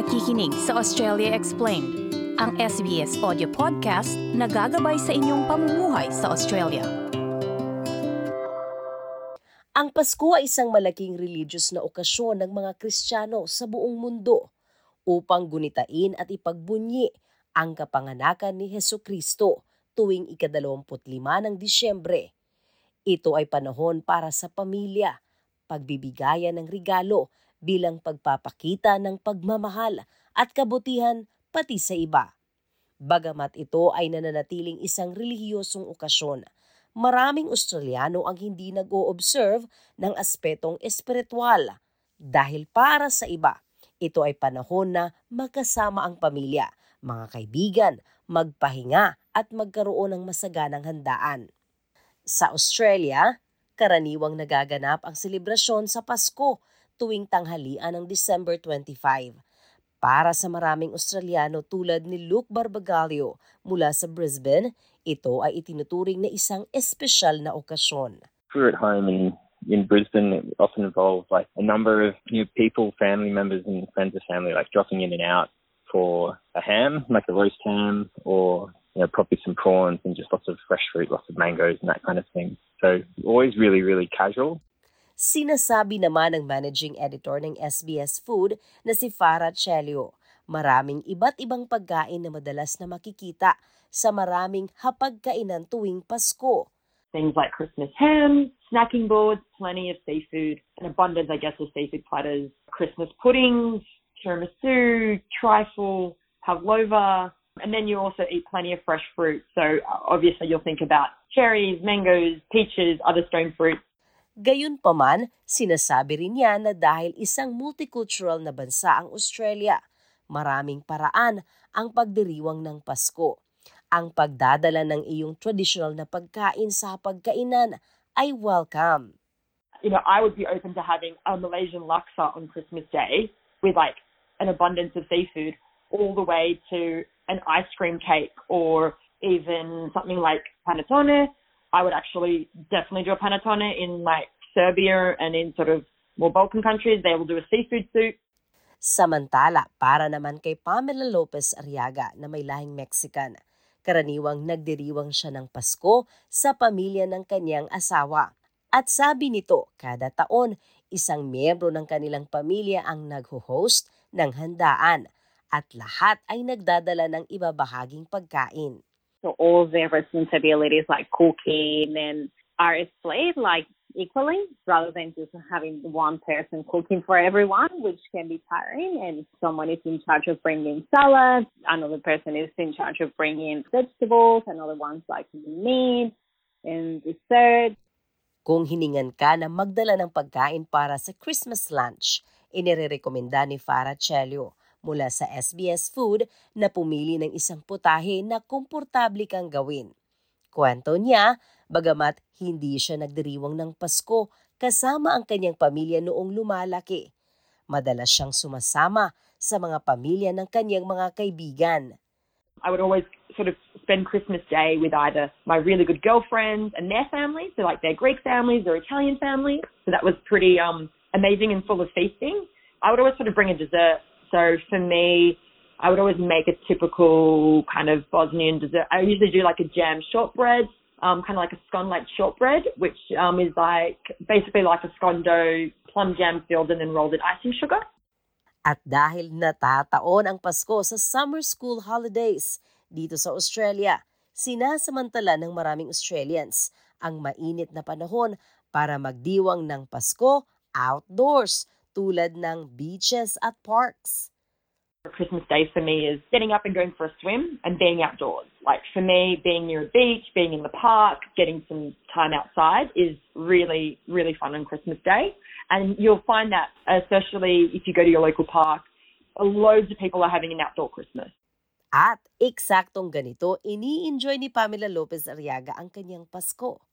nakikinig sa Australia Explained, ang SBS audio podcast na gagabay sa inyong pamumuhay sa Australia. Ang Pasko ay isang malaking religious na okasyon ng mga Kristiyano sa buong mundo upang gunitain at ipagbunyi ang kapanganakan ni Heso Kristo tuwing ikadalawamput-lima ng Disyembre. Ito ay panahon para sa pamilya, pagbibigayan ng regalo bilang pagpapakita ng pagmamahal at kabutihan pati sa iba. Bagamat ito ay nananatiling isang relihiyosong okasyon, maraming Australiano ang hindi nag-o-observe ng aspetong espiritual dahil para sa iba, ito ay panahon na magkasama ang pamilya, mga kaibigan, magpahinga at magkaroon ng masaganang handaan. Sa Australia, karaniwang nagaganap ang selebrasyon sa Pasko tuwing tanghalian ng December 25. Para sa maraming Australiano tulad ni Luke Barbagalio mula sa Brisbane, ito ay itinuturing na isang espesyal na okasyon. We're at home in, in Brisbane, it often involves like a number of know, people, family members and friends of family like dropping in and out for a ham, like a roast ham, or you know, probably some prawns and just lots of fresh fruit, lots of mangoes and that kind of thing. So always really, really casual. Sinasabi naman ng managing editor ng SBS Food na si Farah Chelio, maraming iba't ibang pagkain na madalas na makikita sa maraming hapagkainan tuwing Pasko. Things like Christmas ham, snacking boards, plenty of seafood, an abundance, I guess, of seafood platters, Christmas puddings, tiramisu, trifle, pavlova, and then you also eat plenty of fresh fruit. So obviously you'll think about cherries, mangoes, peaches, other stone fruit. Gayunpaman, sinasabi rin niya na dahil isang multicultural na bansa ang Australia, maraming paraan ang pagdiriwang ng Pasko. Ang pagdadala ng iyong traditional na pagkain sa pagkainan ay welcome. You know, I would be open to having a Malaysian laksa on Christmas Day with like an abundance of seafood all the way to an ice cream cake or even something like panettone I would actually definitely do a panettone in like Serbia and in sort of more Balkan countries. They will do a seafood soup. Samantala, para naman kay Pamela Lopez Ariaga na may lahing Mexican, karaniwang nagdiriwang siya ng Pasko sa pamilya ng kanyang asawa. At sabi nito, kada taon, isang miyembro ng kanilang pamilya ang nagho-host ng handaan at lahat ay nagdadala ng ibabahaging pagkain. So all their responsibilities like cooking and are split like equally rather than just having one person cooking for everyone, which can be tiring. And someone is in charge of bringing salad, another person is in charge of bringing vegetables, another one's like meat and dessert. Kung hiningan ka na magdala ng pagkain para sa Christmas lunch, inirekomenda ni Farah Chelio mula sa SBS Food na pumili ng isang putahe na komportable kang gawin. Kwento niya, bagamat hindi siya nagdiriwang ng Pasko kasama ang kanyang pamilya noong lumalaki. Madalas siyang sumasama sa mga pamilya ng kanyang mga kaibigan. I would always sort of spend Christmas Day with either my really good girlfriends and their families, so like their Greek families or Italian families. So that was pretty um, amazing and full of feasting. I would always sort of bring a dessert So for me, I would always make a typical kind of Bosnian dessert. I usually do like a jam shortbread, um, kind of like a scone-like shortbread, which um, is like basically like a scone dough, plum jam filled and then rolled in icing sugar. At dahil natataon ang Pasko sa summer school holidays dito sa Australia, sinasamantala ng maraming Australians ang mainit na panahon para magdiwang ng Pasko outdoors tulad ng beaches at parks. Christmas Day for me is getting up and going for a swim and being outdoors. Like for me, being near a beach, being in the park, getting some time outside is really, really fun on Christmas Day. And you'll find that, especially if you go to your local park, loads of people are having an outdoor Christmas. At eksaktong ganito, ini-enjoy ni Pamela Lopez Ariaga ang kanyang Pasko.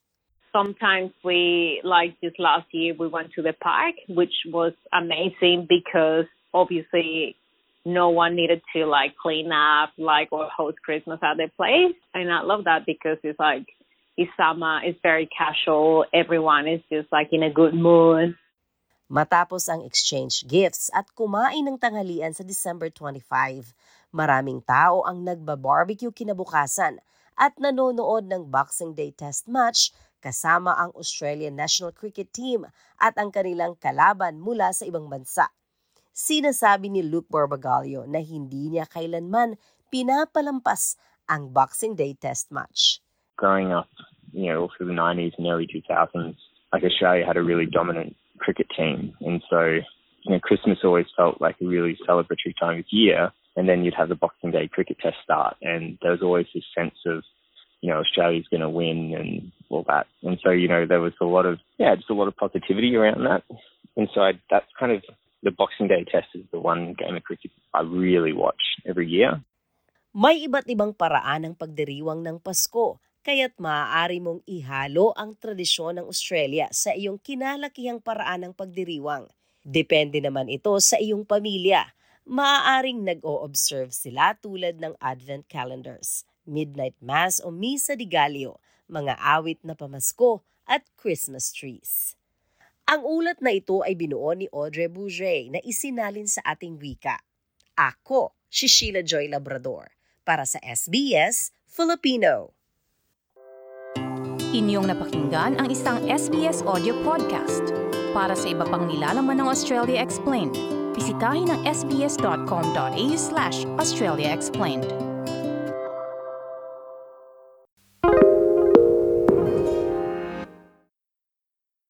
Sometimes we, like this last year, we went to the park, which was amazing because obviously no one needed to like clean up, like, or host Christmas at their place. And I love that because it's like, it's summer, it's very casual, everyone is just like in a good mood. Matapos ang exchange gifts at kumain ng tanghalian sa December 25, maraming tao ang nagba-barbecue kinabukasan at nanonood ng Boxing Day Test match kasama ang Australian National Cricket Team at ang kanilang kalaban mula sa ibang bansa. Sinasabi ni Luke Barbagallo na hindi niya kailanman pinapalampas ang Boxing Day Test match. Growing up, you know, through the 90s and early 2000s, like Australia had a really dominant cricket team. And so, you know, Christmas always felt like a really celebratory time of year. And then you'd have the Boxing Day cricket test start. And there was always this sense of, you know, Australia's going to win and all that. And so, you know, there was a lot of, yeah, just a lot of positivity around that. And so I, that's kind of the Boxing Day test is the one game of cricket I really watch every year. May iba't ibang paraan ng pagdiriwang ng Pasko, kaya't maaari mong ihalo ang tradisyon ng Australia sa iyong kinalakihang paraan ng pagdiriwang. Depende naman ito sa iyong pamilya. Maaaring nag-o-observe sila tulad ng Advent calendars, Midnight Mass o Misa di Gallo, mga awit na pamasko at Christmas trees. Ang ulat na ito ay binuo ni Audrey Bourget na isinalin sa ating wika. Ako, si Sheila Joy Labrador, para sa SBS Filipino. Inyong napakinggan ang isang SBS audio podcast. Para sa iba pang nilalaman ng Australia Explained, bisitahin ang sbs.com.au slash Australia Explained.